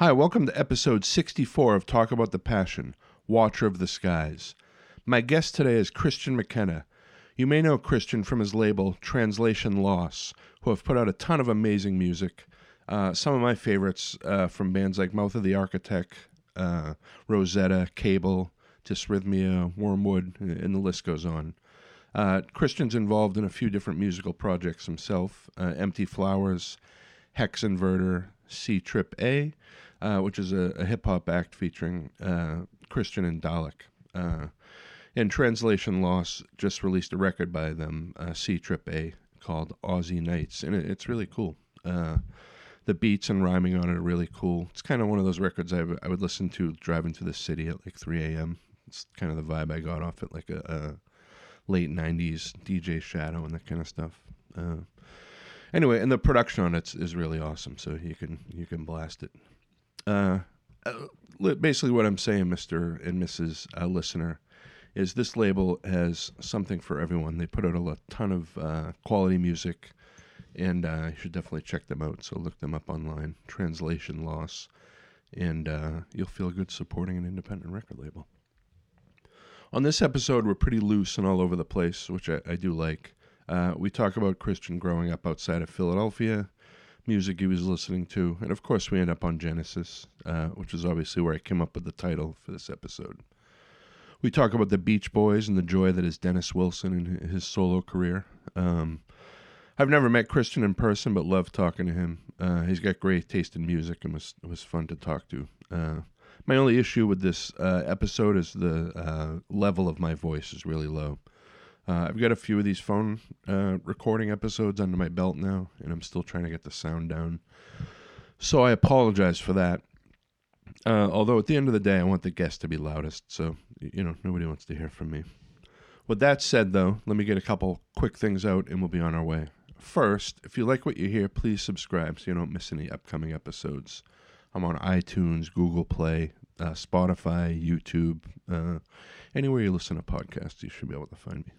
Hi, welcome to episode 64 of Talk About the Passion, Watcher of the Skies. My guest today is Christian McKenna. You may know Christian from his label Translation Loss, who have put out a ton of amazing music. Uh, some of my favorites uh, from bands like Mouth of the Architect, uh, Rosetta, Cable, Dysrhythmia, Wormwood, and the list goes on. Uh, Christian's involved in a few different musical projects himself uh, Empty Flowers, Hex Inverter, C Trip A, uh, which is a, a hip hop act featuring uh, Christian and Dalek. Uh, and Translation Loss just released a record by them, uh, C Trip A, called Aussie Nights, and it, it's really cool. Uh, the beats and rhyming on it are really cool. It's kind of one of those records I, w- I would listen to driving to the city at like 3 a.m. It's kind of the vibe I got off it, like a, a late 90s DJ Shadow and that kind of stuff. Anyway, and the production on it is really awesome, so you can you can blast it. Uh, uh, basically, what I'm saying, Mister and Mrs. Uh, listener, is this label has something for everyone. They put out a ton of uh, quality music, and uh, you should definitely check them out. So look them up online. Translation Loss, and uh, you'll feel good supporting an independent record label. On this episode, we're pretty loose and all over the place, which I, I do like. Uh, we talk about Christian growing up outside of Philadelphia, music he was listening to, and of course, we end up on Genesis, uh, which is obviously where I came up with the title for this episode. We talk about the Beach Boys and the joy that is Dennis Wilson in his solo career. Um, I've never met Christian in person, but love talking to him. Uh, he's got great taste in music and was was fun to talk to. Uh, my only issue with this uh, episode is the uh, level of my voice is really low. Uh, I've got a few of these phone uh, recording episodes under my belt now, and I'm still trying to get the sound down. So I apologize for that. Uh, although at the end of the day, I want the guest to be loudest, so you know nobody wants to hear from me. With that said, though, let me get a couple quick things out, and we'll be on our way. First, if you like what you hear, please subscribe so you don't miss any upcoming episodes. I'm on iTunes, Google Play, uh, Spotify, YouTube, uh, anywhere you listen to podcasts, you should be able to find me.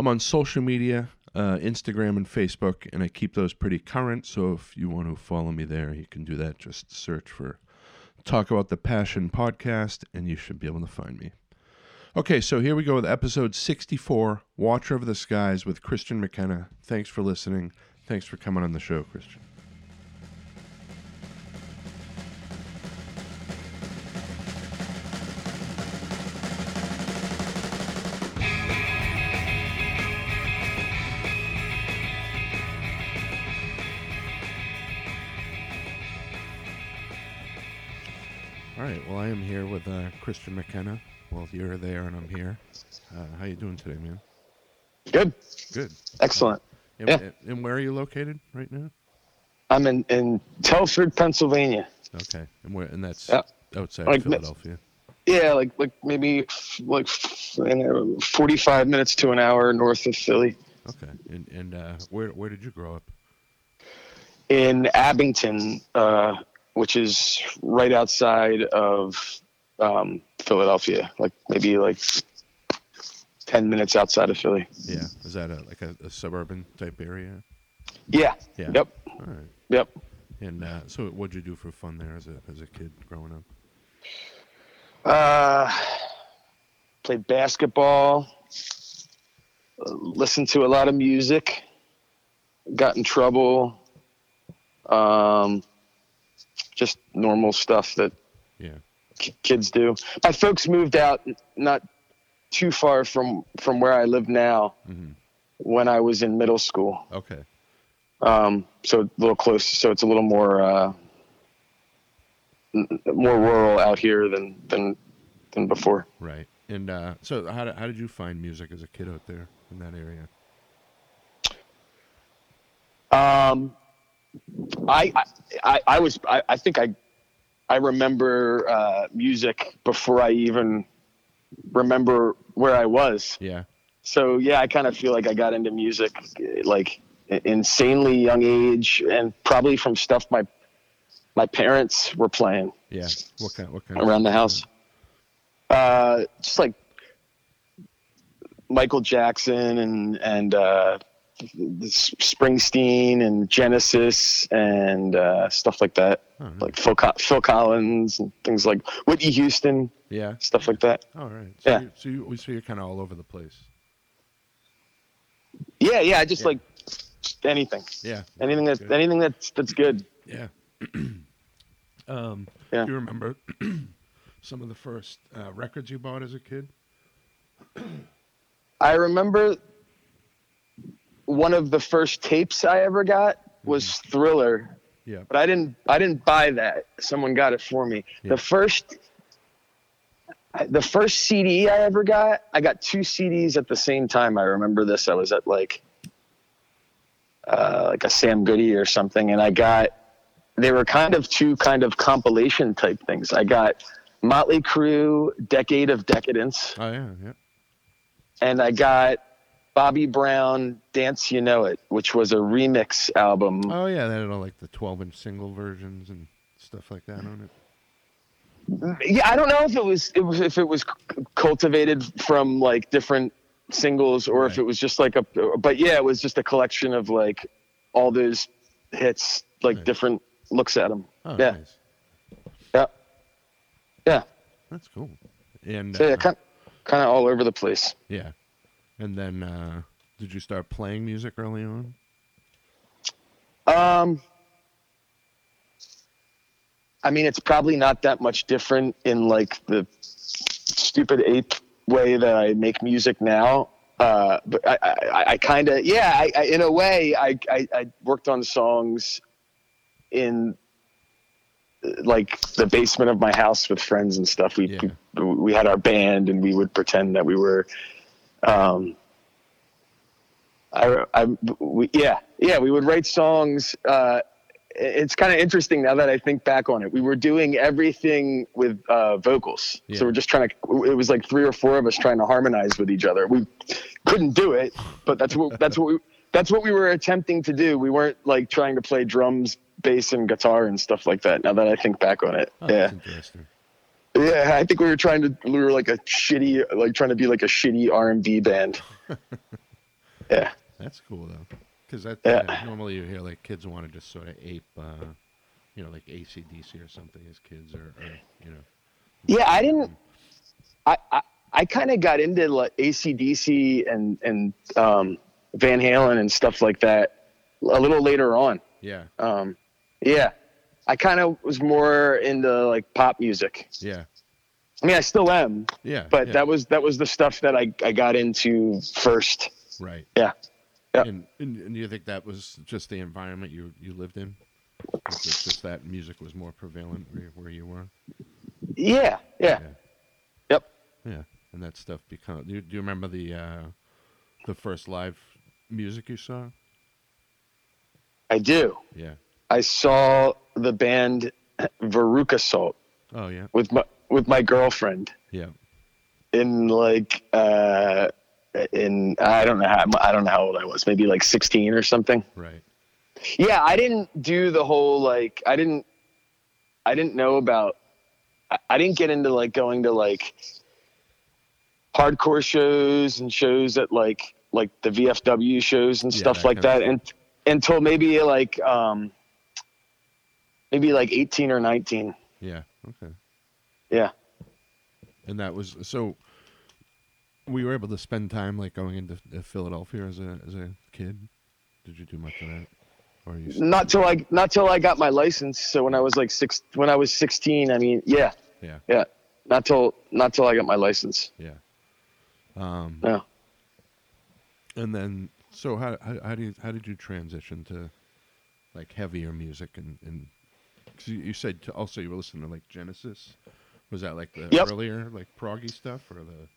I'm on social media, uh, Instagram and Facebook, and I keep those pretty current. So if you want to follow me there, you can do that. Just search for Talk About the Passion podcast, and you should be able to find me. Okay, so here we go with episode 64 Watcher of the Skies with Christian McKenna. Thanks for listening. Thanks for coming on the show, Christian. Well, I am here with uh, Christian McKenna. Well, you're there and I'm here. Uh, how you doing today, man? Good. Good. Excellent. And, Yeah. and where are you located right now? I'm in, in Telford, Pennsylvania. Okay. And where? And that's Yeah. outside Like Philadelphia. Yeah, like like maybe like 45 minutes to an hour north of Philly. Okay. And and uh, where where did you grow up? In Abington, uh, which is right outside of um, Philadelphia, like maybe like 10 minutes outside of Philly. Yeah. Is that a like a, a suburban type area? Yeah. Yeah. Yep. All right. Yep. And uh, so, what'd you do for fun there as a as a kid growing up? Uh, played basketball. Listened to a lot of music. Got in trouble. Um, just normal stuff that Yeah. k- kids do. My folks moved out not too far from from where I live now hmm when I was in middle school. Okay. Um, so a little close. So it's a little more uh, n- more rural out here than than than before. Right. And uh, so, how did, how did you find music as a kid out there in that area? Um, I, I, I was, I, I think I, I remember uh, music before I even remember where I was. Yeah. So yeah, I kind of feel like I got into music like insanely young age, and probably from stuff my my parents were playing Yeah. What kind? What kind? around the house. Uh, just like Michael Jackson and and uh, Springsteen and Genesis and uh, stuff like that, Oh, nice. like Phil, Co- Phil Collins and things like Whitney Houston, yeah. stuff like that. All right. So Yeah. You, so you, so you're kind of all over the place. Yeah, yeah, I just Yeah. like anything, Yeah. anything that's Good. anything that's that's good. Yeah. um, Yeah. Do you remember some of the first uh, records you bought as a kid? I remember one of the first tapes I ever got was Thriller, Yeah. but I didn't I didn't buy that. Someone got it for me. Yeah. The first the first CD I ever got, I got two CDs at the same time. I remember this. I was at like uh, like a Sam Goody or something, and I got they were kind of two kind of compilation type things. I got Motley Crue, Decade of Decadence, Oh yeah. Yeah. and I got Bobby Brown, Dance You Know It, which was a remix album. Oh yeah. They had all like the 12-inch single versions and stuff like that on it. yeah, I don't know if it was, it was if it was cultivated from like different singles or if it was just like a but yeah, it was just a collection of like all those hits, like Nice. different looks at them. Oh, yeah, nice. yeah, yeah. That's cool. And So yeah, uh, kind kind of all over the place. yeah. And then uh, did you start playing music early on? Um, I mean, it's probably not that much different in like the stupid ape way that I make music now. Uh, but I, I, I kind of, yeah, I, I, in a way, I, I, I worked on songs in like the basement of my house with friends and stuff. We, Yeah. we, we had our band and we would pretend that we were, um, I, I, we, yeah, yeah, we would write songs. Uh, it's kind of interesting now that I think back on it. We were doing everything with uh, vocals, Yeah. so we're just trying to. It was like three or four of us trying to harmonize with each other. We couldn't do it, but that's what that's what we that's what we were attempting to do. We weren't like trying to play drums, bass, and guitar and stuff like that. Now that I think back on it, Oh, yeah. Yeah, I think we were trying to. We were like a shitty, like trying to be like a shitty R and B band. yeah. That's cool though, because that Yeah. yeah, normally you hear like kids want to just sort of ape, uh, you know, like ACDC or something as kids, or, or you know. Yeah, I didn't. I I, I kind of got into like ACDC and and um, Van Halen and stuff like that a little later on. Yeah, Um, yeah, I kind of was more into like pop music. yeah, I mean, I still am, yeah. but yeah. that was that was the stuff that I I got into first. right. Yeah. Yeah. And, and and you think that was just the environment you you lived in? Was it just that music was more prevalent where, where you were? Yeah, yeah, Yeah. yep. Yeah, and that stuff become. Do you, do you remember the uh, the first live music you saw? I do. Yeah. I saw the band Veruca Salt Oh yeah. with my with my girlfriend. Yeah. in like uh in I don't know how I don't know how old I was, maybe like 16 or something. Right. Yeah, I didn't do the whole like I didn't I didn't know about I, I didn't get into like going to like hardcore shows and shows at like like the VFW shows and Yeah, stuff that like that and until maybe like um maybe like 18 or 19. Yeah. Okay. Yeah. And that was so. We were able to spend time like going into uh, Philadelphia as a as a kid. Did you do much of that? Or you? not till I not till I got my license. So when I was like six, when I was sixteen, I mean, yeah, Yeah. yeah, not till not till I got my license. Yeah. Um. No. And then, so how how, how do you how did you transition to like heavier music and and you, you said to, also you were listening to like Genesis. Was that like the Yep. earlier like proggy stuff or the?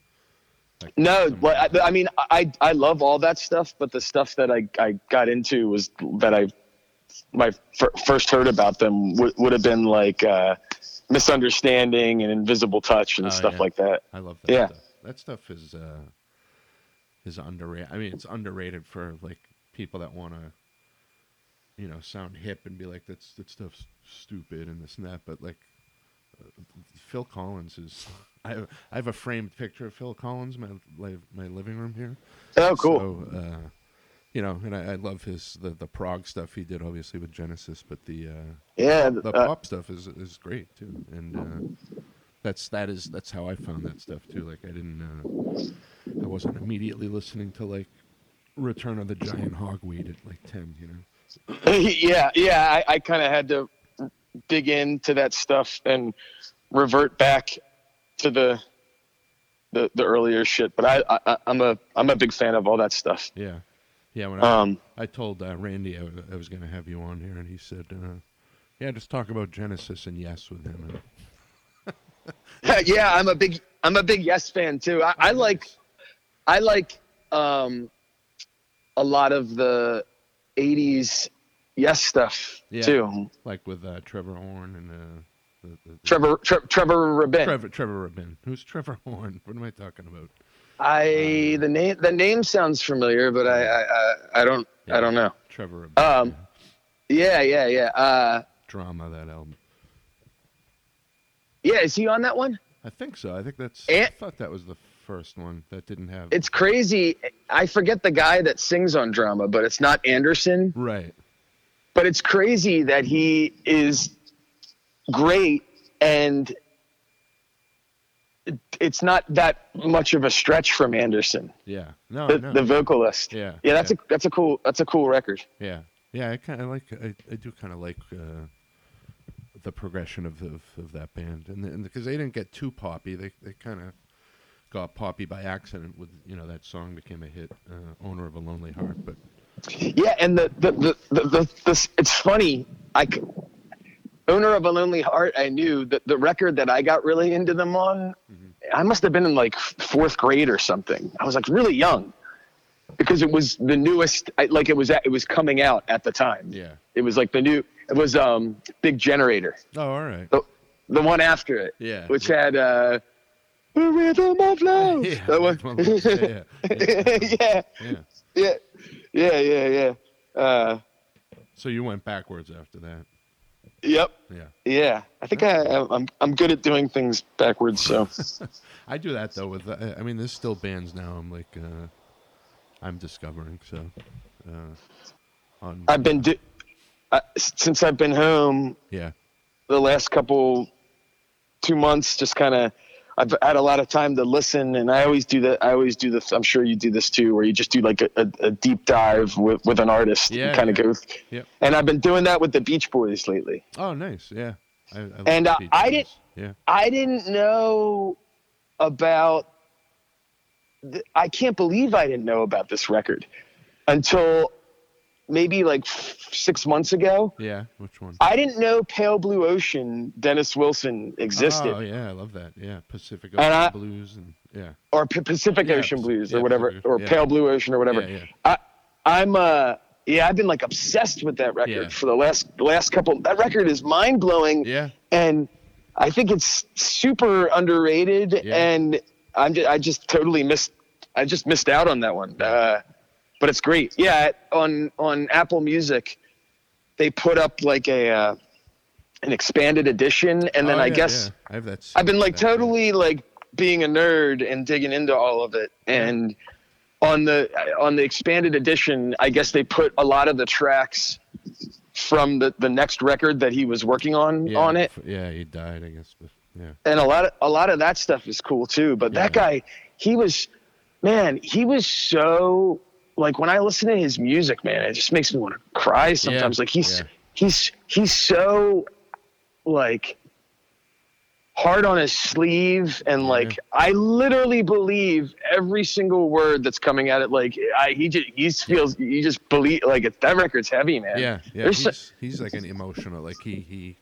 Like No, I, I mean, I I love all that stuff, but the stuff that I I got into was that I my fir- first heard about them would would have been like uh, misunderstanding and invisible touch and Oh, stuff yeah. like that. I love that Yeah. stuff. That stuff is uh is underrated. I mean, it's underrated for like people that want to you know, sound hip and be like that's that stuff's stupid and this and that, but like uh, Phil Collins is I have, I have a framed picture of Phil Collins in my my living room here. Oh, cool. So, uh you know, and I, I love his the the prog stuff he did, obviously with Genesis, but the uh, Yeah, the uh, pop stuff is is great too, and uh, that's that is that's how I found that stuff too. Like I didn't, uh, I wasn't immediately listening to like Return of the Giant Hogweed at like ten, you know. yeah, yeah. I, I kind of had to dig into that stuff and revert back to the the, the earlier shit. But I, I I'm a I'm a big fan of all that stuff. Yeah, yeah. When I Um, I told uh, Randy I, I was going to have you on here, and he said, uh, "Yeah, just talk about Genesis and Yes with him." Yeah, I'm a big I'm a big Yes fan too. I, I like I like um a lot of the '80s Yes stuff Yeah. too. like with uh, Trevor Horn and uh, the, the, the Trevor Tre- Trevor Rabin. Trevor Trevor Rabin. Who's Trevor Horn? What am I talking about? I the name the name sounds familiar, but I I, I, I don't I don't know. Trevor Rabin. Um, yeah. Yeah, yeah, yeah. Uh, Drama that album. yeah, is he on that one? I think so. I think that's. And- I thought that was the first one that didn't have. It's crazy. I forget the guy that sings on drama, but it's not Anderson. right. But it's crazy that he is great and it's not that much of a stretch from Anderson, Yeah. No. the, no. the vocalist. yeah. Yeah, that's a that's a cool that's a cool record. Yeah. Yeah. I kind of like. I, I do kind of like uh, the progression of, of of that band, and and because they didn't get too poppy, they they kind of got poppy by accident with you know that song became a hit, uh, "Owner of a Lonely Heart," but Yeah, and the the the, the, the, it's funny. I owner of a lonely heart. I knew that the record that I got really into them on. I must have been in like fourth grade or something. I was like really young because it was the newest. I, like it was at, it was coming out at the time. yeah. It was like the new. It was um Big Generator, Oh, all right. the the one after it, Yeah. which had uh. The rhythm of love. Yeah. That one. one yeah, yeah, yeah, yeah. yeah, yeah, yeah, yeah. Uh, So you went backwards after that. yep. Yeah. Yeah, I think I, I'm I'm good at doing things backwards. So I do that though with uh, I mean there's still bands now I'm like uh I'm discovering so uh on I've been do, uh, since I've been home yeah the last couple two months. Just kind of I've had a lot of time to listen, and I always do that. I always do this. I'm sure you do this too, where you just do like a, a, a deep dive with with an artist. Yeah, kind of yeah. go. Yep. And I've been doing that with the Beach Boys lately. oh nice yeah I, I And, uh, I didn't- yeah I didn't know about. I can't believe I didn't know about this record until maybe like f- six months ago. yeah which one I didn't know Pale Blue Ocean, Dennis Wilson existed, oh yeah I love that yeah Pacific And Ocean I- Blues and yeah or P- Pacific Yeah, Ocean Blues, yeah, or whatever, Pacific- or yeah. Pale Blue Ocean, or whatever. I, I'm uh, yeah, I've been like obsessed with that record for the last the last couple. That record is mind blowing. yeah and I think it's super underrated. Yeah. And I'm just, I just totally missed. I just missed out on that one. Uh, but it's great. Yeah, on on Apple Music, they put up like a uh, an expanded edition, and then Oh, I yeah, guess yeah. I have that I've been like yeah. totally like being a nerd and digging into all of it and. On the on the expanded edition, I guess they put a lot of the tracks from the, the next record that he was working on yeah, on it yeah he died I guess but yeah and a lot of a lot of that stuff is cool too. But that guy, he was, man, he was so like when I listen to his music, man, it just makes me want to cry sometimes. Like he's yeah. he's he's so like hard on his sleeve and like I literally believe every single word that's coming at it. Like I he just he feels you just believe like it, that record's heavy, man. Yeah, yeah. There's so- He's, he's like an emotional. Like he he.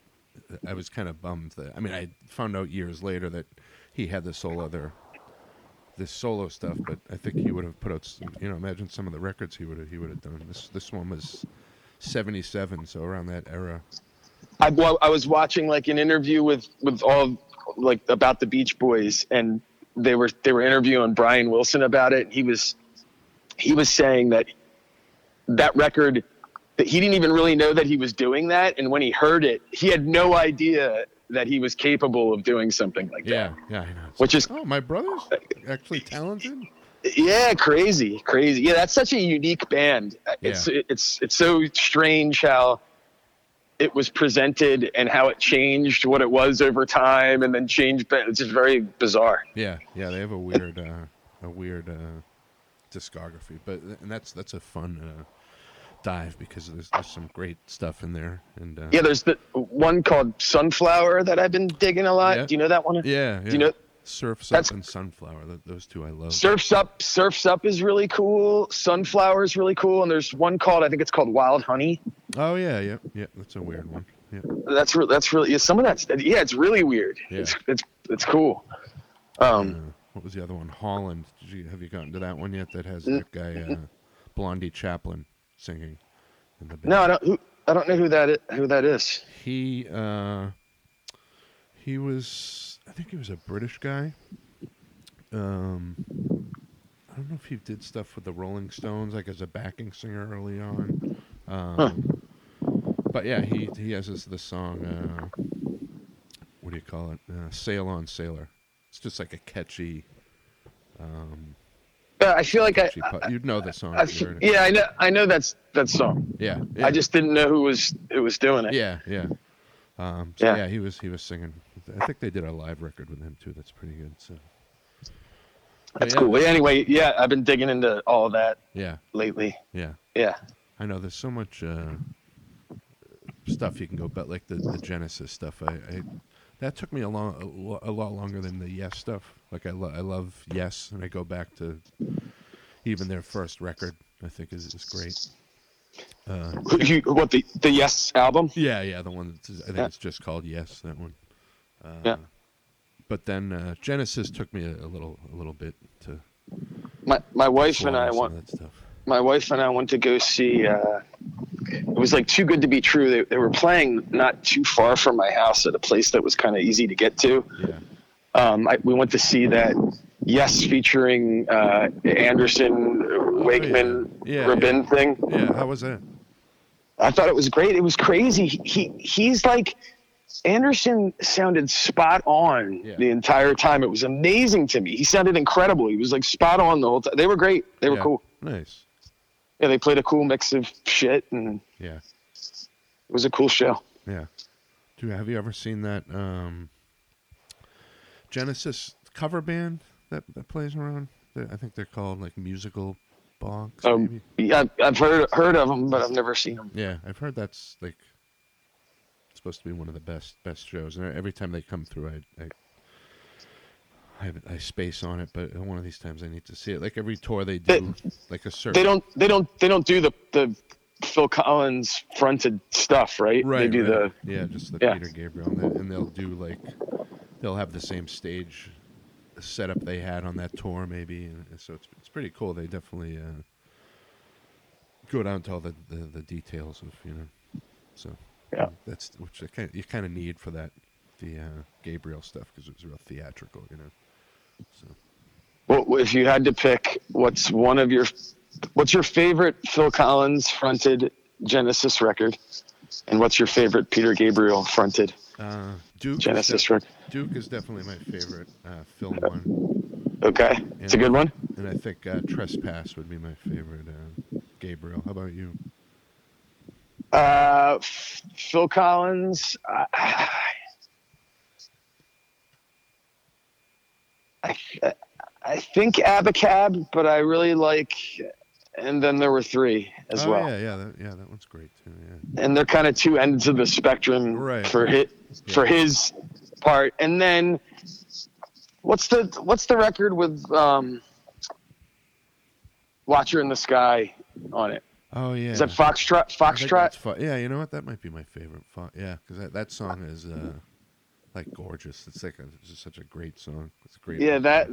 I was kind of bummed that. I mean, I found out years later that he had this whole other, this solo stuff. But I think he would have put out. Some, you know, imagine some of the records he would have he would have done. This this one was, seventy seven. So around that era. I, I was watching like an interview with with all like about the Beach Boys, and they were they were interviewing Brian Wilson about it. He was he was saying that that record that he didn't even really know that he was doing that, and when he heard it, he had no idea that he was capable of doing something like Yeah, that. yeah, I know. It's Which is oh, my brother's actually talented. Yeah, crazy, crazy. Yeah, that's such a unique band. It's it's it's so strange how it was presented and how it changed what it was over time and then changed but it's just very bizarre. Yeah, yeah, they have a weird uh a weird uh discography, but and that's that's a fun uh dive because there's, there's some great stuff in there and uh, Yeah, there's the one called Sunflower that I've been digging a lot. Yeah. Do you know that one? yeah, yeah. Do you know Surfs That's- Up and Sunflower, those two I love. Surfs Up Surfs Up is really cool. Sunflower is really cool and there's one called I think it's called Wild Honey. Oh yeah, yeah, yeah. That's a weird one. Yeah, That's re- that's really yeah, some of that's yeah, it's really weird. Yeah. It's it's it's cool. Um uh, what was the other one? Holland. Did you have you gotten to that one yet? That has that guy uh, Blondie Chaplin singing. In the no, I don't who, I don't know who that is, who that is. He uh, he was. I think he was a British guy. Um, I don't know if he did stuff with the Rolling Stones, like as a backing singer early on. Um, But yeah, he he has this this song. Uh, what do you call it? Uh, Sail on Sailor. It's just like a catchy. Um, Uh, I feel like I, catchy You'd know the song. I, if you f- heard it. yeah, I know I know that's that song. yeah, yeah. I just didn't know who was who was doing it. Yeah, yeah. Um, so yeah. Yeah. he was he was singing. I think they did a live record with him too. That's pretty good. So That's yeah, cool. Anyway, yeah, I've been digging into all of that Yeah, lately. yeah. Yeah. I know there's so much uh, stuff you can go, but like the, the Genesis stuff, I, I that took me a long a, lot longer than the Yes stuff. Like I lo- I love Yes, and I go back to even their first record. I think is is great. Uh, you- what the the Yes album? Yeah, yeah, the one that's, I think Yeah. it's just called Yes, that one. Uh, Yeah. But then uh, Genesis took me a, a little a little bit to My my wife and I want that stuff. My wife and I went to go see. Uh, it was like too good to be true. They, they were playing not too far from my house at a place that was kind of easy to get to. Yeah. Um, I, we went to see that Yes featuring uh, Anderson, Wakeman, Oh, yeah. Yeah, Rabin thing. Yeah, how was that? I thought it was great. It was crazy. He, he he's like Anderson sounded spot on Yeah. the entire time. It was amazing to me. He sounded incredible. He was like spot on the whole time. They were great. They were Yeah. cool. Nice. Yeah, they played a cool mix of shit, and Yeah. it was a cool show. Yeah. Do have you ever seen that um, Genesis cover band that, that plays around? I think they're called like musical box. Um. Yeah, I've- I've heard heard of them, but I've never seen them. Yeah, I've heard that's like supposed to be one of the best best shows, and every time they come through, I I I, have- I space on it, but one of these times I need to see it. Like every tour they do, like a certain They don't they don't they don't do the the Phil Collins fronted stuff, right? right. They do right. yeah, just the yeah. Peter Gabriel, and, they, and they'll do like they'll have the same stage setup they had on that tour, maybe. And so it's it's pretty cool. They definitely uh, go down to all the, the, the details of you know. So Yeah. that's which I kind you kind of need for that the uh, Gabriel stuff because it was real theatrical, you know. So. Well, if you had to pick, what's one of your what's your favorite Phil Collins fronted Genesis record, and what's your favorite Peter Gabriel fronted uh, Duke is Genesis record? Duke is definitely my favorite uh, Phil one, Okay, it's a good one. and I think uh, Trespass would be my favorite uh, Gabriel. How about you? Uh, F- Phil Collins. I, I, I think Abacab, but I really like. And then there were three as well. oh, well, Yeah, yeah, that, yeah, that one's great too. Yeah. and they're kind of two ends of the spectrum Right. for hit for his part. And then what's the what's the record with um, Watcher in the Sky on it? Oh yeah. Is that Foxtrot? Foxtrot? fu- yeah, you know what? That might be my favorite. Fo- yeah, because that, that song is uh, like gorgeous. It's like a, it's just such a great song. It's great. Yeah, one. that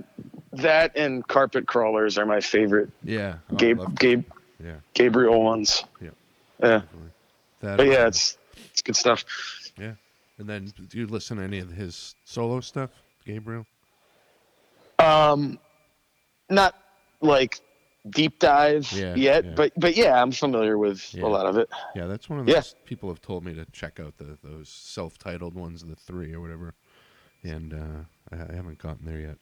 that and Carpet Crawlers are my favorite Yeah. Oh, Gabe, Gabe yeah. Gabriel ones. Yeah. Yeah. That, But yeah, uh, it's it's good stuff. yeah. And then do you listen to any of his solo stuff, Gabriel? Um not like deep dive Yeah, yet, yeah. but but yeah, I'm familiar with Yeah. a lot of it. Yeah, that's one of those people have told me to check out the those self-titled ones, the three or whatever. And uh, I, haven't gotten there yet.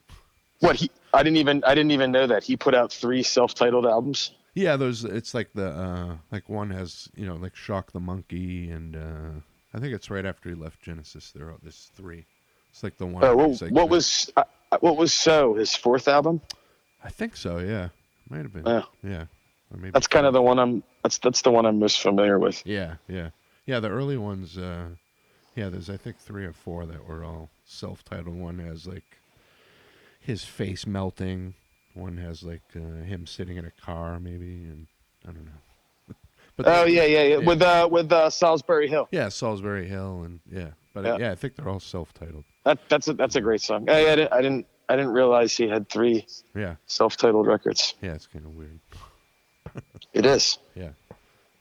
What he? I didn't even I didn't even know that he put out three self-titled albums. Yeah, those. It's like the uh like one has you know like Shock the Monkey, and uh I think it's right after he left Genesis. There, are there's three. It's like the one. Oh, what, like, what was uh, what was so his fourth album? I think so. Yeah, might have been. Yeah. Yeah. That's kind of the one I'm. That's that's the one I'm most familiar with. Yeah, yeah, yeah. The early ones. uh Yeah, there's I think three or four that were all self-titled. One has like his face melting. One has like uh, him sitting in a car, maybe, and I don't know. but Oh yeah, yeah, yeah. Yeah. With uh with uh Solsbury Hill. Yeah, Solsbury Hill, and yeah, but Yeah. yeah, I think they're all self-titled. That that's a that's a great song. I, I didn't I didn't I didn't realize he had three Yeah, self-titled records. yeah, it's kind of weird. It is. Yeah.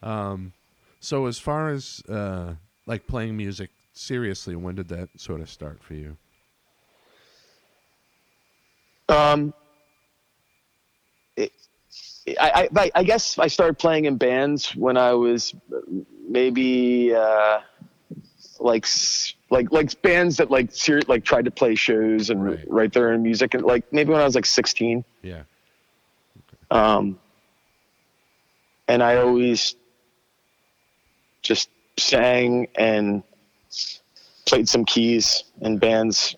Um, so as far as uh, like playing music seriously, when did that sort of start for you? Um, it, I, I I guess I started playing in bands when I was maybe uh, like like like bands that like ser- like tried to play shows and Right. write their own music and like maybe when I was like 16. Yeah. Um, and I always just sang and played some keys in bands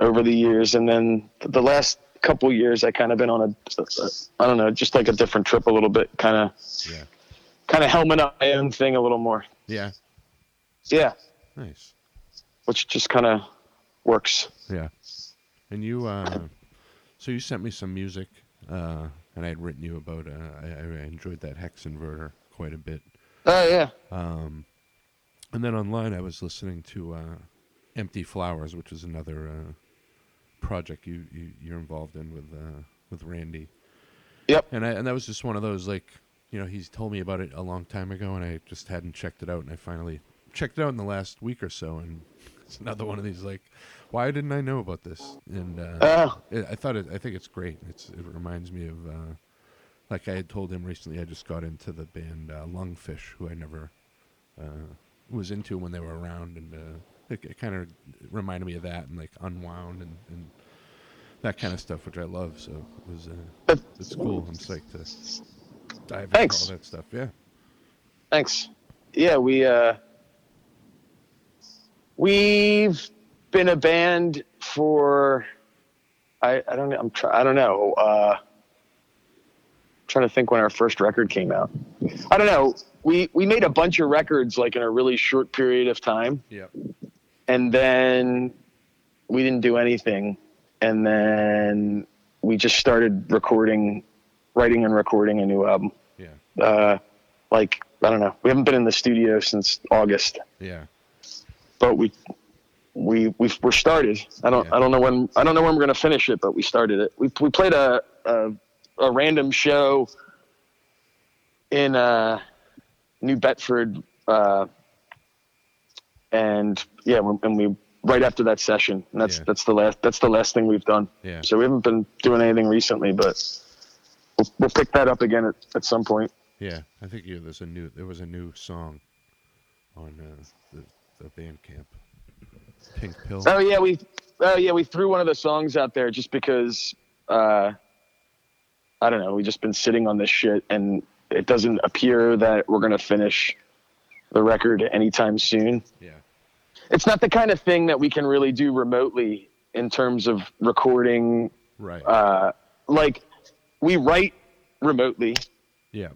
over the years. And then the last couple years, I kind of been on a, I don't know, just like a different trip a little bit, kind of, Yeah. kind of helming up my own thing a little more. Yeah. Yeah. Nice. Which just kind of works. Yeah. And you, uh, so you sent me some music, uh, and I had written you about. Uh, I, I enjoyed that hex inverter quite a bit. Oh yeah. Um, and then online, I was listening to uh, Empty Flowers, which is another uh, project you, you you're involved in with uh, with Randy. Yep. And I, and that was just one of those like, you know, he's told me about it a long time ago, and I just hadn't checked it out, and I finally checked it out in the last week or so, and it's another one of these like, why didn't I know about this? And uh, Oh, it, I thought it. I think it's great. It's it reminds me of uh, like I had told him recently. I just got into the band uh, Lungfish, who I never uh, was into when they were around, and uh, it, it kind of reminded me of that and like Unwound and, and that kind of stuff, which I love. So it was uh, it's cool. I'm psyched to dive Thanks. into all that stuff. Yeah, Thanks. Yeah, we uh we've been a band for I I don't know I'm try, I don't know uh trying to think when our first record came out. I don't know. We we made a bunch of records like in a really short period of time yeah, and then we didn't do anything and then we just started recording writing and recording a new album. yeah, Uh like I don't know. We haven't been in the studio since August yeah, but we we we we're started. I don't Yeah. I don't know when I don't know when we're gonna finish it, but we started it. We we played a a, a random show in uh, New Bedford, uh, and yeah, and we right after that session, and that's Yeah. that's the last that's the last thing we've done. yeah. So we haven't been doing anything recently, but we'll, we'll pick that up again at, at some point. Yeah, I think yeah, there's a new there was a new song on uh, the the Bandcamp. Pink pill. Oh yeah, we oh yeah we threw one of the songs out there just because uh, I don't know. we've just been sitting on this shit, and it doesn't appear that we're gonna finish the record anytime soon. Yeah, It's not the kind of thing that we can really do remotely in terms of recording. right. Uh, like we write remotely, yeah,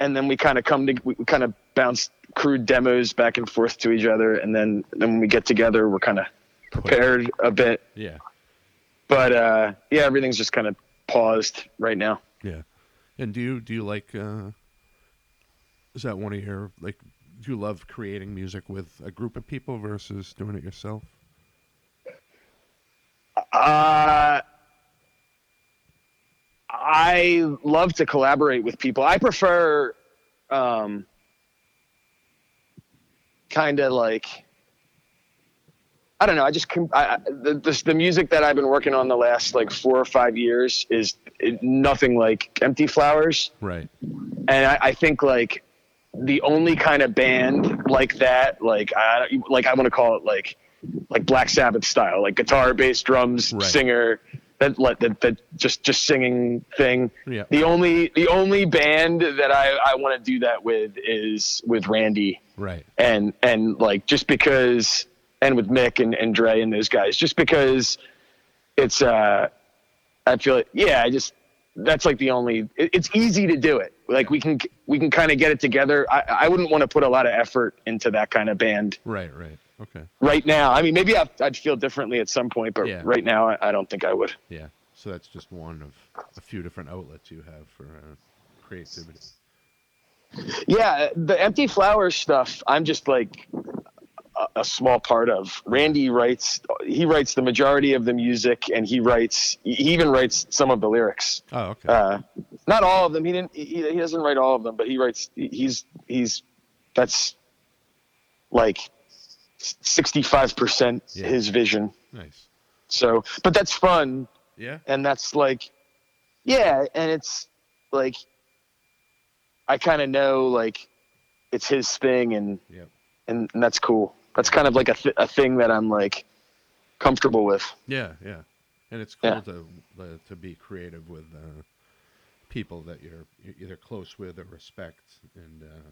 and then we kind of come to we kind of bounce crude demos back and forth to each other, and then then when we get together, we're kind of prepared a bit. yeah, but uh, yeah, everything's just kind of paused right now. yeah. And do you do you like? Uh, is that one of your like? Do you love creating music with a group of people versus doing it yourself? Uh, I love to collaborate with people. I prefer, um, kind of like, I don't know. I just I- the, the the music that I've been working on the last like four or five years is nothing like Empty Flowers. Right. and I, I think like the only kind of band like that, like I like I want to call it like like Black Sabbath style, like guitar, bass, drums, Right. singer, that let that, that just just singing thing. Yeah. The only the only band that I I want to do that with is with Randy Right. and and like just because and with Mick and, and Dre and those guys just because it's uh I feel like yeah I just that's like the only it, it's easy to do it like we can we can kind of get it together I, I wouldn't want to put a lot of effort into that kind of band Right. Right. Okay. right now I mean maybe I'd, I'd feel differently at some point but Yeah. right now I, I don't think I would Yeah. So that's just one of a few different outlets you have for uh, creativity. Yeah, the empty flowers stuff. I'm just like a, a small part of. Randy writes. He writes the majority of the music, and he writes. He even writes some of the lyrics. Oh, okay. Uh, not all of them. He didn't. He, he doesn't write all of them, but he writes. He's he's. That's like sixty-five percent Yeah. his vision. nice. So, but that's fun Yeah. and that's like yeah and it's like i kind of know like it's his thing and Yep. and, and that's cool that's kind of like a, th- a thing that i'm like comfortable with Yeah. Yeah. And it's cool Yeah. to uh, to be creative with uh, people that you're, you're either close with or respect. And uh,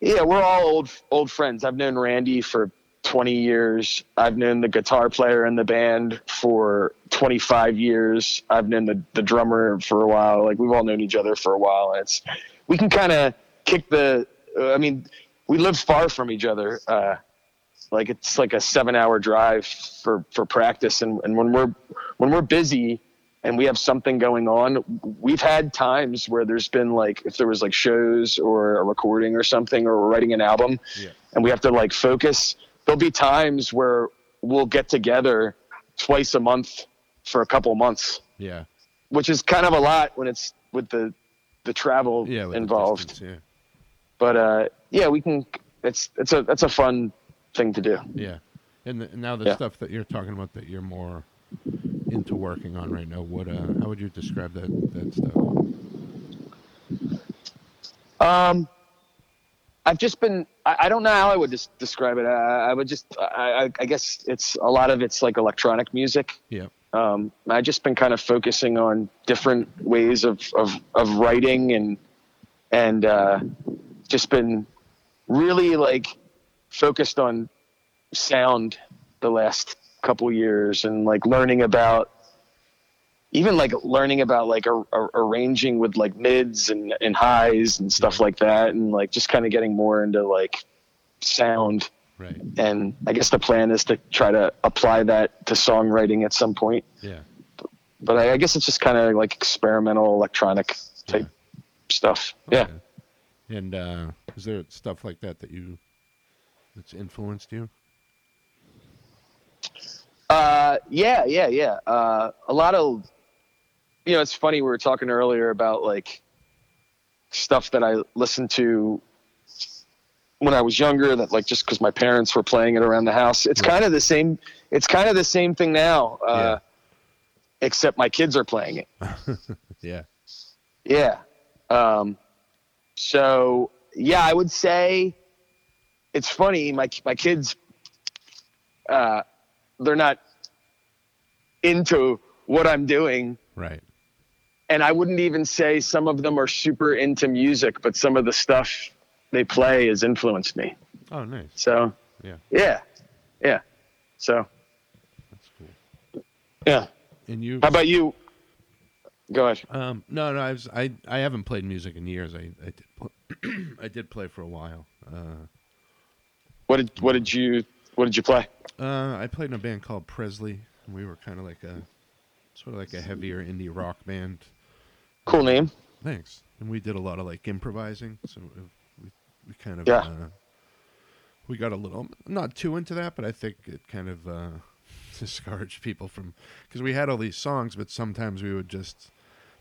yeah we're all old old friends i've known randy for 20 years. I've known the guitar player in the band for 25 years. I've known the, the drummer for a while. Like we've all known each other for a while. And it's we can kind of kick the uh, i mean we live far from each other. Uh, like it's like a seven hour drive for for practice. And, and when we're when we're busy and we have something going on we've had times where there's been like if there was like shows or a recording or something or we're writing an album Yeah. and we have to like focus there'll be times where we'll get together twice a month for a couple months yeah. which is kind of a lot when it's with the the travel Yeah. with the involved distance, but uh yeah we can it's it's a that's a fun thing to do Yeah. Yeah. And, the, now the Yeah. stuff that you're talking about that you're more into working on right now, what uh, how would you describe that that stuff? Um, I've just been. I, I don't know how I would just describe it. I, I would just. I, I, I guess it's a lot of it's like electronic music. Yeah. Um, I've just been kind of focusing on different ways of of, of writing and and uh, just been really like focused on sound the last couple years and like learning about even like learning about like ar- ar- arranging with like mids and, and highs and stuff like that and like just kind of getting more into like sound Right. and i guess the plan is to try to apply that to songwriting at some point Yeah. but i, I guess it's just kind of like experimental electronic type stuff yeah And uh, is there stuff like that that you that's influenced you? Uh, yeah, yeah, yeah. Uh, a lot of, you know, it's funny. We were talking earlier about like stuff that I listened to when I was younger. That like just because my parents were playing it around the house. It's Right. kind of the same. It's kind of the same thing now, uh, Yeah. except my kids are playing it. Yeah. Yeah. Um, so yeah, I would say it's funny. My my kids, uh, they're not into what I'm doing, Right. And I wouldn't even say some of them are super into music, but some of the stuff they play has influenced me. Oh, nice. So Yeah. yeah, yeah. So That's cool. yeah. And you? How about you? Go ahead. Um, no, no. I was. I. I haven't played music in years. I. I did. Play, I did play for a while. Uh, What did what did you what did you play? uh, I played in a band called Presley. And we were kind of like a, sort of like a heavier indie rock band. Cool name. Thanks. And we did a lot of like improvising. So we, we, kind of. Yeah. Uh, we got a little not too into that, but I think it kind of uh, discouraged people from because we had all these songs, but sometimes we would just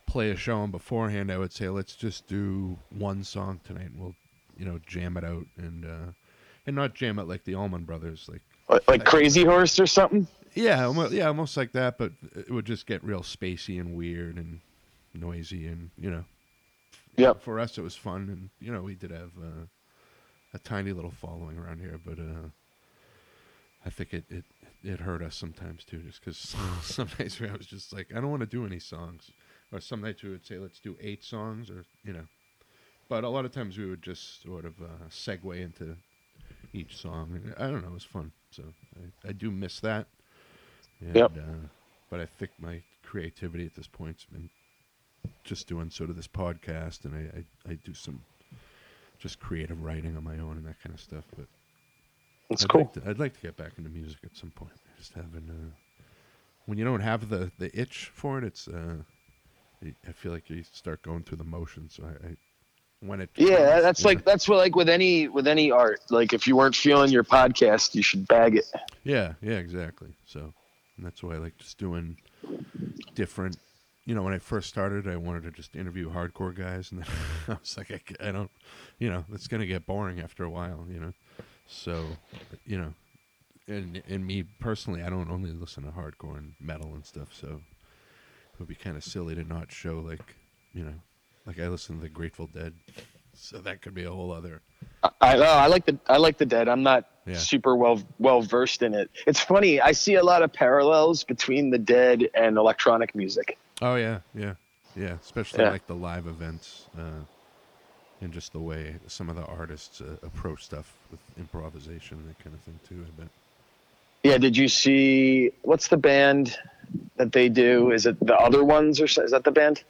play a show and beforehand. I would say, let's just do one song tonight. and We'll you know jam it out and uh, and not jam it like the Allman Brothers, like Like, like Crazy Horse or something. yeah, almost, yeah, almost like that. But it would just get real spacey and weird and noisy, and you know. Yep. For us, it was fun, and you know, we did have uh, a tiny little following around here, but uh, I think it, it it hurt us sometimes too, just because some nights I was just like, I don't want to do any songs, or some nights we would say, let's do eight songs, or you know. But a lot of times we would just sort of uh, segue into each song. And I don't know, it was fun. So I, I do miss that. And, Yep. Uh, but I think my creativity at this point's been just doing sort of this podcast, and I, I, I do some just creative writing on my own and that kind of stuff. But That's I'd cool. Like to, I'd like to get back into music at some point. I just haven't. Uh, when you don't have the the itch for it, it's. Uh, I- I feel like you start going through the motions. So I, I when it. Yeah, comes, that's like know. that's what like with any with any art. Like if you weren't feeling your podcast, you should bag it. Yeah, yeah, exactly. So and that's why I like just doing different. You know, when I first started, I wanted to just interview hardcore guys, and then I was like, I don't, you know, it's gonna get boring after a while, you know. So, you know, and and me personally, I don't only listen to hardcore and metal and stuff, so it would be kind of silly to not show like, you know, like I listen to the Grateful Dead, so that could be a whole other. I, I, oh, I like the I like the Dead. I'm not Yeah. super well well versed in it. It's funny. I see a lot of parallels between the Dead and electronic music. Oh yeah, yeah, yeah. Especially Yeah. like the live events, uh, and just the way some of the artists uh, approach stuff with improvisation and that kind of thing too. I bet. Yeah. Did you see what's the band that they do? Is it the other ones or is that the band?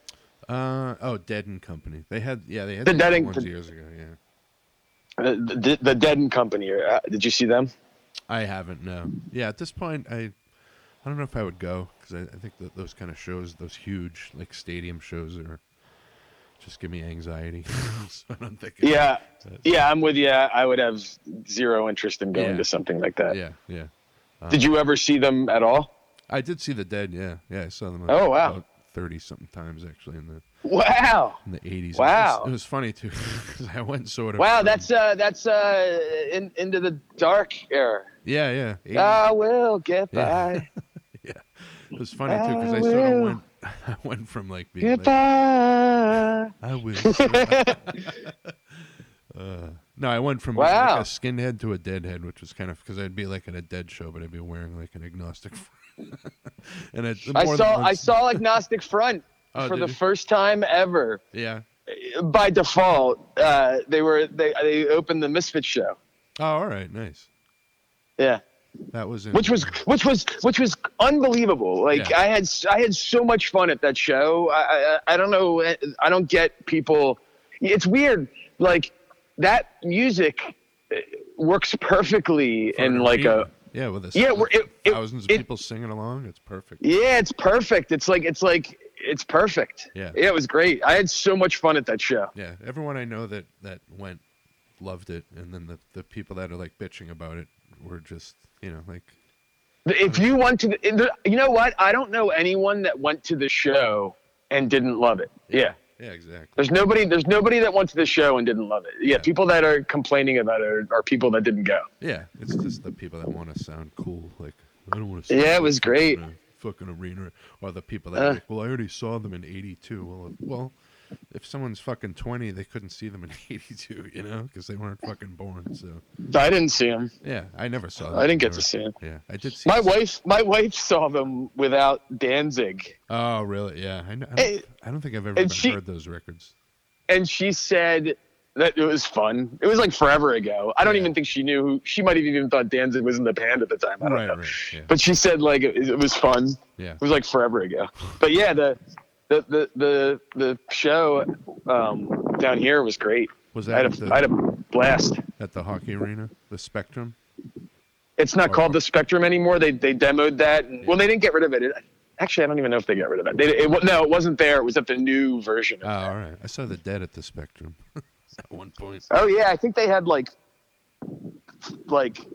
Uh oh, Dead and Company. They had yeah, they had The Dead and- ones years ago. Yeah, The, the, the Dead and Company. Uh, Did you see them? I haven't. No. Yeah, at this point, I I don't know if I would go because I, I think that those kind of shows, those huge like stadium shows, are just give me anxiety. so I don't think. Yeah. Yeah, I'm with you. I would have zero interest in going Yeah. to something like that. Yeah, yeah. Did you ever see them at all? I did see the Dead. Yeah, yeah. I saw them. Oh, wow. Thirty something times actually in the Wow. in the eighties. Wow. it was, it was funny too because I went sort of. Wow, that's uh that's uh in, into the dark era. yeah, yeah. 80s. I will get by. yeah, it was funny too because I I sort of went. I went from like being Get like. I will. uh, no, I went from Wow. like a skinhead to a deadhead, which was kind of because I'd be like in a dead show, but I'd be wearing like an agnostic. and it, I saw I saw Agnostic Front Oh, for the you? first time ever. Yeah. By default, uh, they were they they opened the Misfit show. Oh, all right, nice. Yeah. That was which was which was which was unbelievable. Like Yeah. I had I had so much fun at that show. I, I I don't know. I don't get people. It's weird. Like that music uh, works perfectly for in like a yeah with a, Yeah, it- it- thousands of it- people singing along. It's perfect. yeah. It's perfect. It's like it's like it's perfect. Yeah. Yeah. It was great. I had so much fun at that show. Yeah, everyone I know that that went loved it, and then the the people that are like bitching about it were just you know like If you went to the, you know what? I don't know anyone that went to the show and didn't love it. Yeah. yeah exactly. There's nobody. There's nobody that went to the show and didn't love it. Yeah, Yeah. people that are complaining about it are, are people that didn't go. Yeah, it's just the people that want to sound cool. Like I don't want to. Yeah, it was great. Fucking arena, or the people that Uh. like, well, I already saw them in '82. Well, well, if someone's fucking 20, they couldn't see them in '82, you know, because they weren't fucking born. So I didn't see them. yeah, I never saw. Them I didn't get to see them. Yeah, I did see. My wife. My wife saw them without Danzig, Oh, really? Yeah, I, know, I, don't, Hey, I don't think I've ever she- heard those records. and she said that it was fun. It was like forever ago. I don't Yeah. even think she knew. Who, she might have even thought Danzig was in the band at the time. I don't Right, know. right. Yeah, But she said like it, it was fun. yeah. It was like forever ago. But yeah, the the the the, the show um, down here was great. Was I that had a, the, I had a blast. at the hockey arena, the Spectrum? It's not Or- called the Spectrum anymore. They they demoed that. And, Well, they didn't get rid of it. it. Actually, I don't even know if they got rid of it. They, it. No, it wasn't there. It was at the new version. Oh, that. all right. I saw the Dead at the Spectrum at one point. Oh yeah, I think they had like like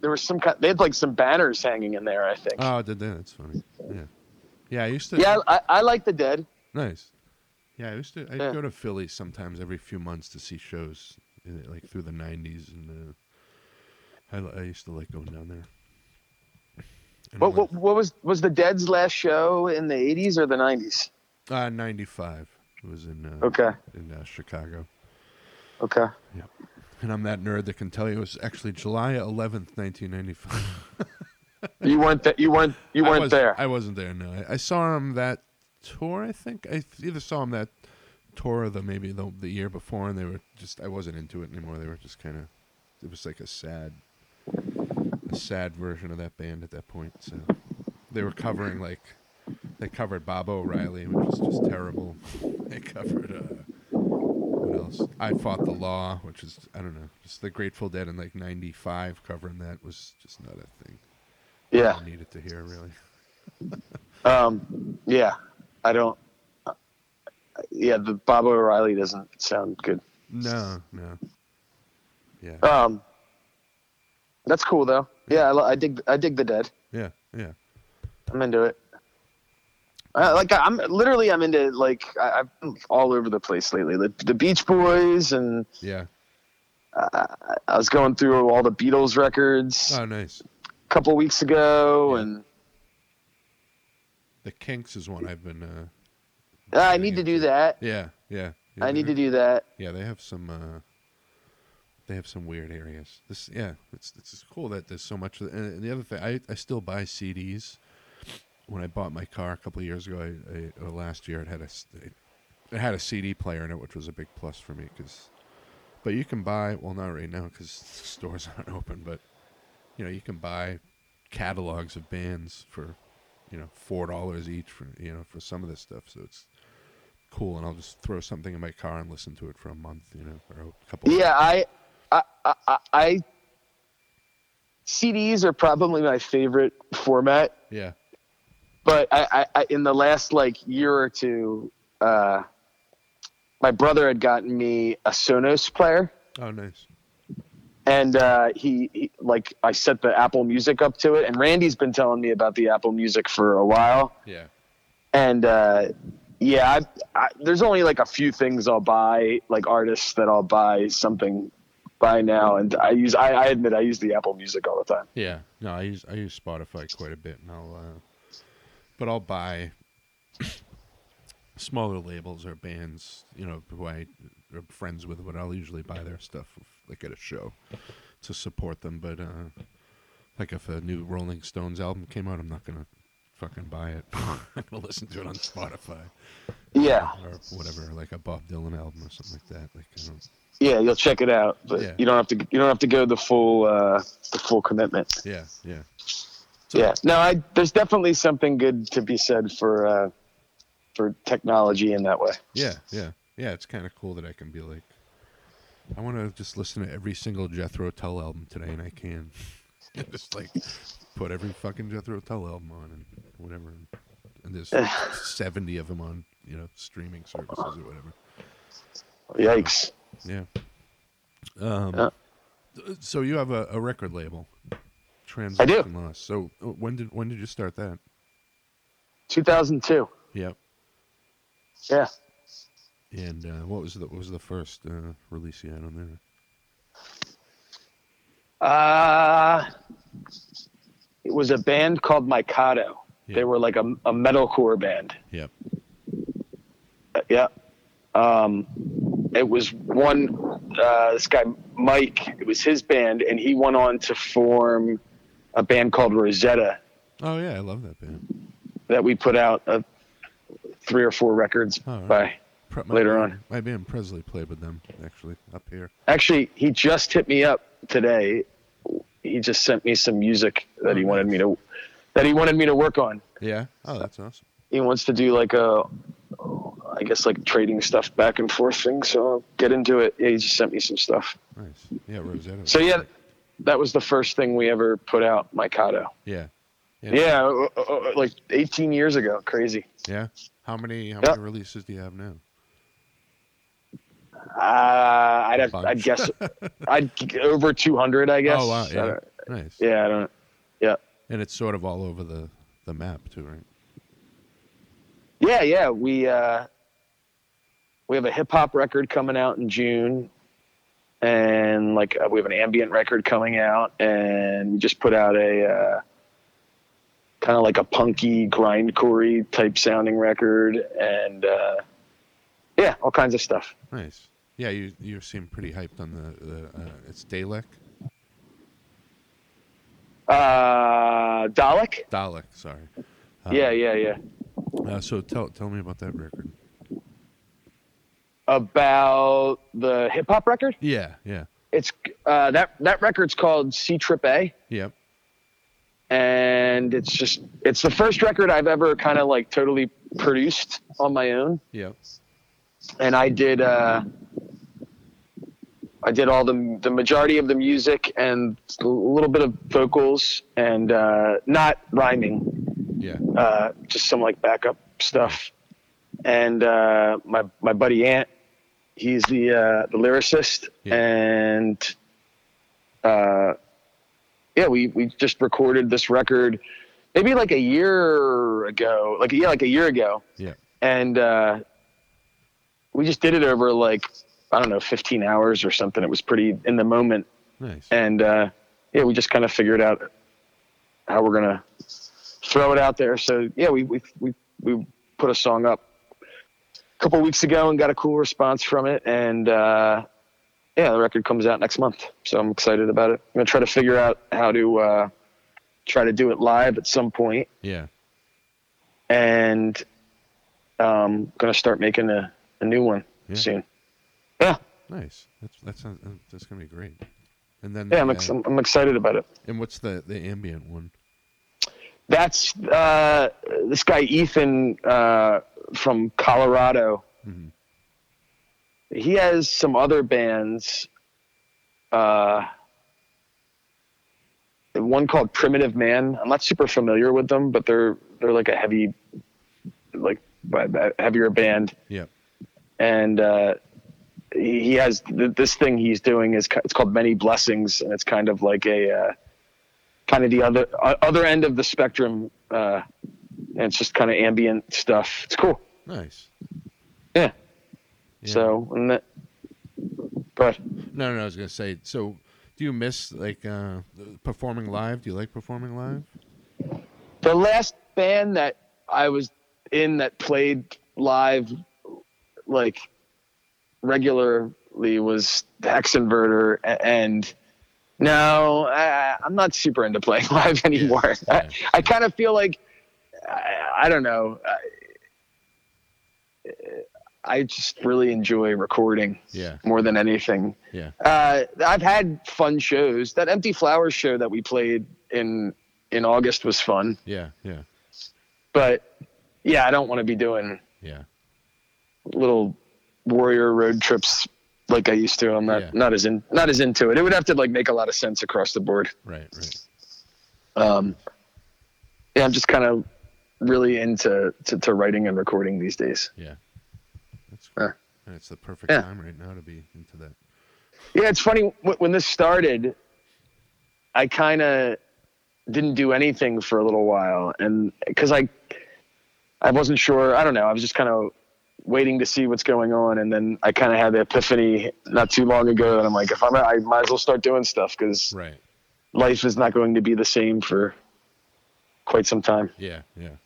there was some kind. They had like some banners hanging in there. I think. Oh, did they? That's funny. Yeah, yeah. I used to. yeah, I, I like the Dead. Nice. Yeah, I used to. I'd Yeah. go to Philly sometimes every few months to see shows, uh, like through the '90s, and uh, I, li- I used to like going down there. And What, what what was was the Dead's last show in the '80s or the '90s? Uh, '95. It was in uh, Okay, in uh, Chicago, okay. and I'm that nerd that can tell you it was actually July 11th, 1995. You weren't that. You weren't. You I weren't there. I wasn't there. No, I, I saw him that tour. I think I either saw him that tour or the maybe the the year before, and they were just. I wasn't into it anymore. They were just kind of. It was like a sad, a sad version of that band at that point. So they were covering like. They covered Baba O'Riley, which was just terrible. They covered uh, what else? I fought the law, which is I don't know, just the Grateful Dead in like '95 covering that was just not a thing yeah. I needed to hear really. Um. Yeah. I don't. uh, Yeah. The Baba O'Riley doesn't sound good. No, no. Yeah, Um. That's cool though. Yeah. I, I dig. I dig the Dead. yeah, yeah. I'm into it. Uh, like I'm literally, I'm into like I, I've been all over the place lately. The, the Beach Boys, and Yeah. uh, I was going through all the Beatles records Oh, nice. Couple weeks ago, Yeah. and The Kinks is one I've been. uh uh, I need to do that. Yeah, yeah. yeah I need to do that. Yeah, they have some. uh They have some weird areas. This, yeah, it's it's cool that there's so much. And the other thing, I I still buy CDs. When I bought my car a couple of years ago, I, I or last year, it had a it had a CD player in it, which was a big plus for me because. But you can buy well not right now because stores aren't open, but you know you can buy catalogs of bands for you know four dollars each for you know for some of this stuff. So it's cool, and I'll just throw something in my car and listen to it for a month, you know, or a couple. Yeah, I, I, I, I, I CDs are probably my favorite format. yeah, but I, I, I in the last like year or two, uh, my brother had gotten me a Sonos player, oh nice, and uh, he, he like I set the Apple Music up to it, and Randy's been telling me about the Apple Music for a while, yeah, and uh, yeah, I, I, there's only like a few things I'll buy, like artists that I'll buy something by now, and I use I, I admit I use the Apple Music all the time. yeah. No, I use I use Spotify quite a bit, and I'll, uh, but I'll buy smaller labels or bands, you know, who I are friends with, but I'll usually buy their stuff like at a show to support them. But uh, like if a new Rolling Stones album came out, I'm not gonna fucking buy it. I'm gonna listen to it on Spotify. Yeah, or whatever, like a Bob Dylan album or something like that. Like, I don't, yeah, you'll check it out, but Yeah. you don't have to you don't have to go the full uh, the full commitment. yeah, yeah. So- yeah no i there's definitely something good to be said for uh for technology in that way Yeah, yeah, yeah. It's kind of cool that I can be like, I want to just listen to every single Jethro Tull album today, and I can. just like put every fucking Jethro Tull album on and whatever. And there's seventy of them on, you know, streaming services or whatever. yikes Yeah. Um. Yeah. So you have a, a record label, Translation do. Loss. So uh, when did when did you start that? 2002 Yep. yeah And uh, what was the what was the first uh, release you had on there? uh it was a band called Mikado. Yeah. They were like a, a metalcore band. Yep. Uh, yeah. Um, it was one, uh, this guy, Mike, it was his band, and he went on to form a band called Rosetta Oh yeah, I love that band. that we put out uh, three or four records Oh, right. by. Pre- Later band- on. my band Presley played with them actually up here. Actually, he just hit me up today. He just sent me some music that he Oh, wanted me to that he wanted me to work on. Yeah. Oh, that's awesome. He wants to do like a, I guess like trading stuff back and forth thing. So I'll get into it. Yeah, he just sent me some stuff. Nice. Yeah, Rosetta. So yeah, that was the first thing we ever put out, Mikado. Yeah. Yeah, uh, uh, uh, like 18 years ago. Crazy. Yeah. How many how Yeah. many releases do you have now? Uh, I'd have, I'd guess, I'd over 200, I guess. Oh wow, yeah. don't- Nice. yeah, I don't. Yeah. And it's sort of all over the the map too, right? Yeah, yeah. We uh, we have a hip hop record coming out in June, and like uh, we have an ambient record coming out, and we just put out a uh, kind of like a punky grindcore type sounding record, and uh, yeah, all kinds of stuff. Nice. Yeah, you you seem pretty hyped on the the uh, it's Dalek. Uh, Dalek. Dalek. Sorry. Uh, yeah, yeah, yeah. Uh, so tell tell me about that record. About the hip hop record. Yeah, yeah, It's uh, that that record's called C Trip A, yep, and it's just it's the first record I've ever kind of like totally produced on my own. yep. and I did uh, I did all the the majority of the music and a little bit of vocals and uh, not rhyming, Yeah, uh, just some like backup stuff. And uh, my my buddy Ant, he's the uh, the lyricist, Yeah. and uh, yeah, we we just recorded this record maybe like a year ago, like yeah, like a year ago yeah, and uh, we just did it over like I don't know, 15 hours or something. It was pretty in the moment, nice. and uh, yeah, we just kind of figured out how we're gonna throw it out there. So yeah, we we we we put a song up a couple weeks ago and got a cool response from it, and uh, yeah, the record comes out next month. So I'm excited about it. I'm gonna try to figure out how to uh, try to do it live at some point Yeah, and um, gonna start making a, a new one Yeah. soon. Yeah, nice. That's that sounds uh, that's gonna be great. And then yeah, I'm, uh, ex- I'm, I'm excited about it. and what's the the ambient one? That's uh, this guy Ethan uh, from Colorado. Mhm. He has some other bands. Uh, one called Primitive Man. I'm not super familiar with them, but they're they're like a heavy, like heavier band. Yep. and uh, he has th- this thing he's doing is it's called many blessings and it's kind of like a uh, kind of the other uh, other end of the spectrum uh, and it's just kind of ambient stuff it's cool Nice. yeah, Yeah. so and that, but no, no, I was gonna say. So, do you miss like uh, performing live? Do you like performing live? the last band that I was in that played live like regularly was the Hex Inverter and no I, I'm not super into playing live anymore. yeah. I, I kind of feel like I, I don't know. I, I just really enjoy recording Yeah, more than anything. Yeah, uh, I've had fun shows. That Empty Flowers show that we played in in August was fun, yeah, yeah, but yeah, I don't want to be doing yeah. little warrior road trips like I used to. I'm not Yeah. not as in not as into it. It would have to like make a lot of sense across the board. Right, right. Um, yeah, I'm just kind of really into to, to writing and recording these days. Yeah, that's Uh, and it's the perfect yeah. time right now to be into that. Yeah, it's funny when this started. I kind of didn't do anything for a little while, and because I, I wasn't sure. I don't know. I was just kind of waiting to see what's going on, and then I kind of had the epiphany not too long ago, and I'm like, if I'm, I might as well start doing stuff because Right. life is not going to be the same for quite some time. Yeah, yeah.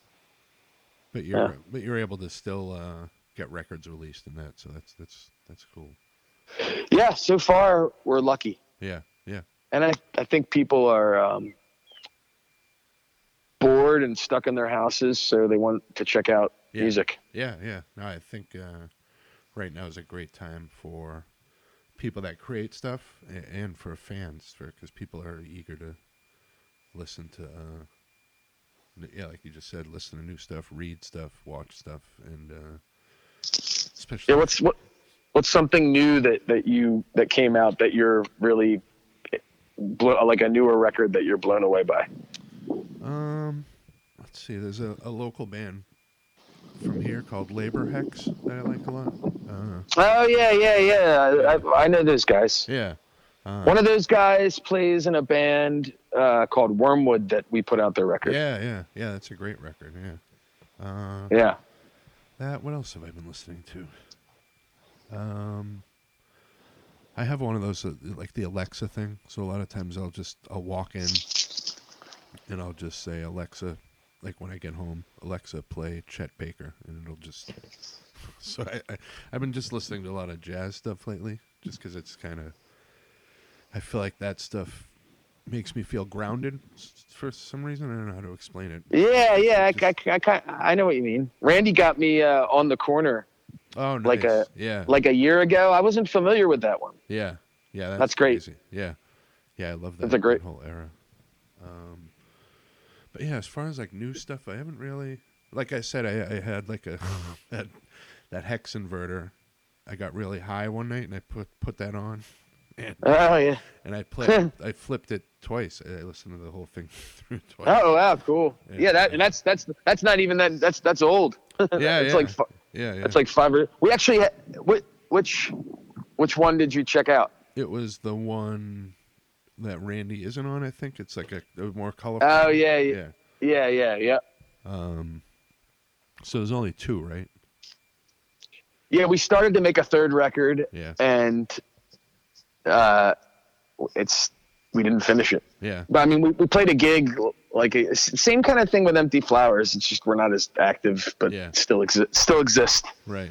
But you're Yeah. but you're able to still uh, get records released in that, so that's that's that's cool. Yeah, so far we're lucky. Yeah, yeah, and I, I think people are um, bored and stuck in their houses, so they want to check out Yeah. music. yeah, yeah. No, I think uh, right now is a great time for people that create stuff and for fans, for because people are eager to listen to. Uh, yeah, like you just said, listen to new stuff, read stuff, watch stuff, and uh, especially Yeah, what's what what's something new that that you that came out that you're really blo- like a newer record that you're blown away by? Um, let's see. There's a, a local band from here called Labor Hex that I like a lot. Uh, Oh yeah, yeah, yeah. I, I know those guys. yeah. Uh, One of those guys plays in a band uh, called Wormwood that we put out their record. yeah, yeah, yeah. That's a great record. Yeah. Uh, Yeah. that. What else have I been listening to? Um, I have one of those uh, like the Alexa thing. So a lot of times I'll just I'll walk in and I'll just say Alexa, like when I get home, Alexa play Chet Baker, and it'll just. So I, I I've been just listening to a lot of jazz stuff lately, just because it's kind of. I feel like that stuff makes me feel grounded for some reason. I don't know how to explain it. Yeah, yeah, I, Just- I, I, kind- I know what you mean. Randy got me uh, on the corner Oh, nice. Like a- yeah, like a year ago. I wasn't familiar with that one. yeah, yeah. That's, That's great. crazy. Yeah, yeah. I love that. That's a great- that whole era. Um, but yeah, as far as like new stuff, I haven't really. Like I said, I, I had like a that that hex inverter. I got really high one night and I put put that on, and Oh yeah. and I played. I flipped it twice. I listened to the whole thing through twice. Oh wow, cool. Yeah. Yeah, that and that's that's that's not even that. That's that's old. Yeah, it's yeah. like yeah, yeah. it's like five. Or, we actually had, which which which one did you check out? It was the one that Randy isn't on. I think it's like a, a more colorful. Oh yeah, yeah, yeah. yeah, yeah. Um, so there's only two, right? Yeah, we started to make a third record, Yeah, and uh, it's we didn't finish it. yeah, But I mean, we, we played a gig like a, same kind of thing with Empty Flowers. It's just we're not as active, but Yeah. still exist. Still exist. right.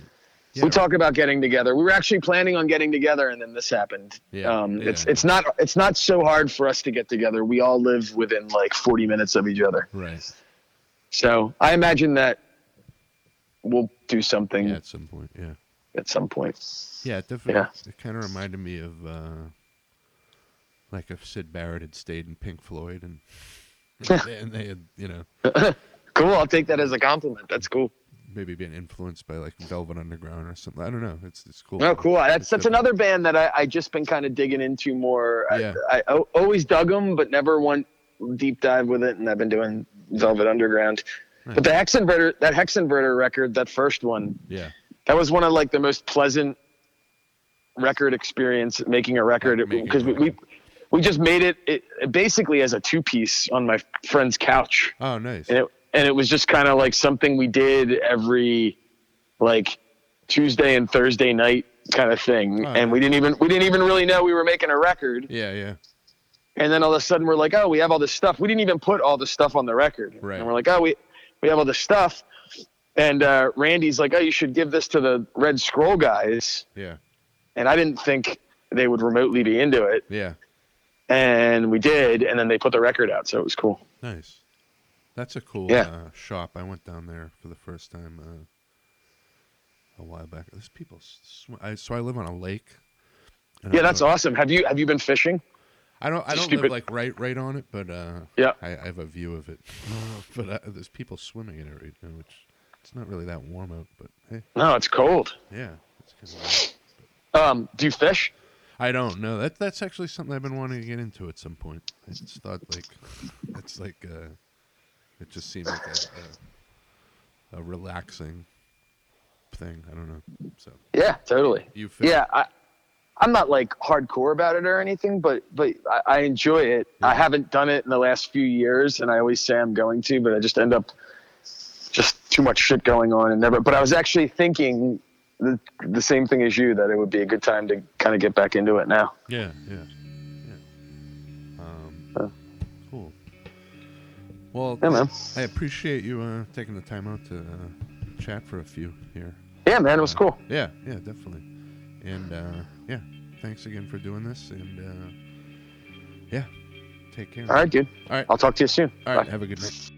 Yeah, We talk about getting together. We were actually planning on getting together, and then this happened. Yeah, um, It's yeah. it's not it's not so hard for us to get together. We all live within like 40 minutes of each other, right. so I imagine that we'll do something Yeah, at some point. Yeah, at some point. yeah. It definitely. Yeah. It kind of reminded me of uh, like if Syd Barrett had stayed in Pink Floyd and and they, and they had you know Cool. I'll take that as a compliment. That's cool. Maybe being influenced by like Velvet Underground or something. I don't know. It's it's cool. Oh, cool. That's It's that's different. another band that I, I just been kind of digging into more. Yeah. I, I always dug them, but never went deep dive with it. And I've been doing Velvet Underground. Nice. But the Hex Inverter, that Hex Inverter record, that first one, Yeah, that was one of like the most pleasant record experience making a record because we, we we just made it, it basically as a two piece on my friend's couch Oh, nice. and it and it was just kind of like something we did every like Tuesday and Thursday night kind of thing. Oh, and we didn't even we didn't even really know we were making a record. Yeah, yeah. and then all of a sudden we're like oh we have all this stuff. We didn't even put all the stuff on the record. Right. and we're like oh we we have all this stuff. And uh, Randy's like oh you should give this to the Red Scroll guys. Yeah, and I didn't think they would remotely be into it. Yeah. and we did and then they put the record out so it was cool. Nice. That's a cool Yeah. uh, shop. I went down there for the first time uh, a while back. There's people. Sw- I, so I live on a lake. yeah that's awesome have you have you been fishing I don't. I don't stupid. live like right, right on it, but uh, Yeah. I, I have a view of it. but uh, there's people swimming in it right now, which it's not really that warm out. But hey, no it's cold yeah, it's kind of. Um, do you fish? I don't know. That that's actually something I've been wanting to get into at some point. I just thought like it's like uh, it just seemed like a, a, a relaxing thing. I don't know. So Yeah, totally. you fish? Yeah, I, I'm not like hardcore about it or anything, but but I, I enjoy it. I haven't done it in the last few years, and I always say I'm going to, but I just end up just too much shit going on and never. But I was actually thinking the the same thing as you that it would be a good time to kind of get back into it now. Yeah, yeah, yeah. Well, Yeah, man. I appreciate you uh, taking the time out to uh, chat for a few here. Yeah, man, it was cool. Yeah, yeah, definitely. And uh, yeah, thanks again for doing this. And uh, yeah, take care. All right, dude. All right. I'll talk to you soon. All right. Bye. Have a good night.